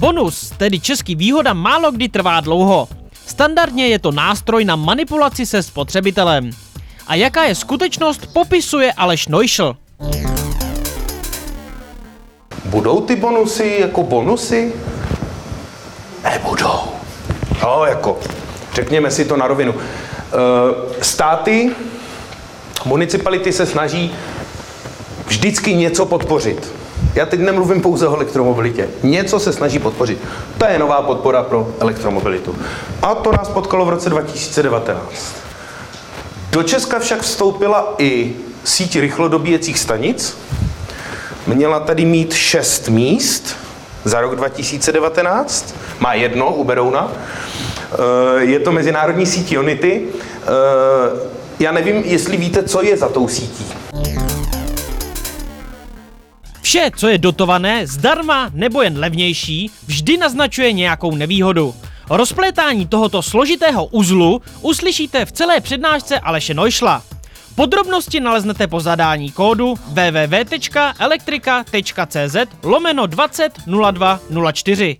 Bonus, tedy český výhoda, málo kdy trvá dlouho. Standardně je to nástroj na manipulaci se spotřebitelem. A jaká je skutečnost, popisuje Aleš Neuschel. Budou ty bonusy jako bonusy? Nebudou. No, jako, řekněme si to na rovinu. E, státy, municipality se snaží vždycky něco podpořit. Já teď nemluvím pouze o elektromobilitě. Něco se snaží podpořit. To je nová podpora pro elektromobilitu. A to nás potkalo v roce 2019. Do Česka však vstoupila i síť rychlodobíjecích stanic. Měla tady mít šest míst za rok 2019. Má jedno u Berouna. Eh, Je to mezinárodní síť Unity. Eh, Já nevím, jestli víte, co je za tou sítí. Vše, co je dotované, zdarma nebo jen levnější, vždy naznačuje nějakou nevýhodu. Rozplétání tohoto složitého uzlu uslyšíte v celé přednášce Aleše Neuschla. Podrobnosti naleznete po zadání kódu www.elektrika.cz lomeno 20 02 04.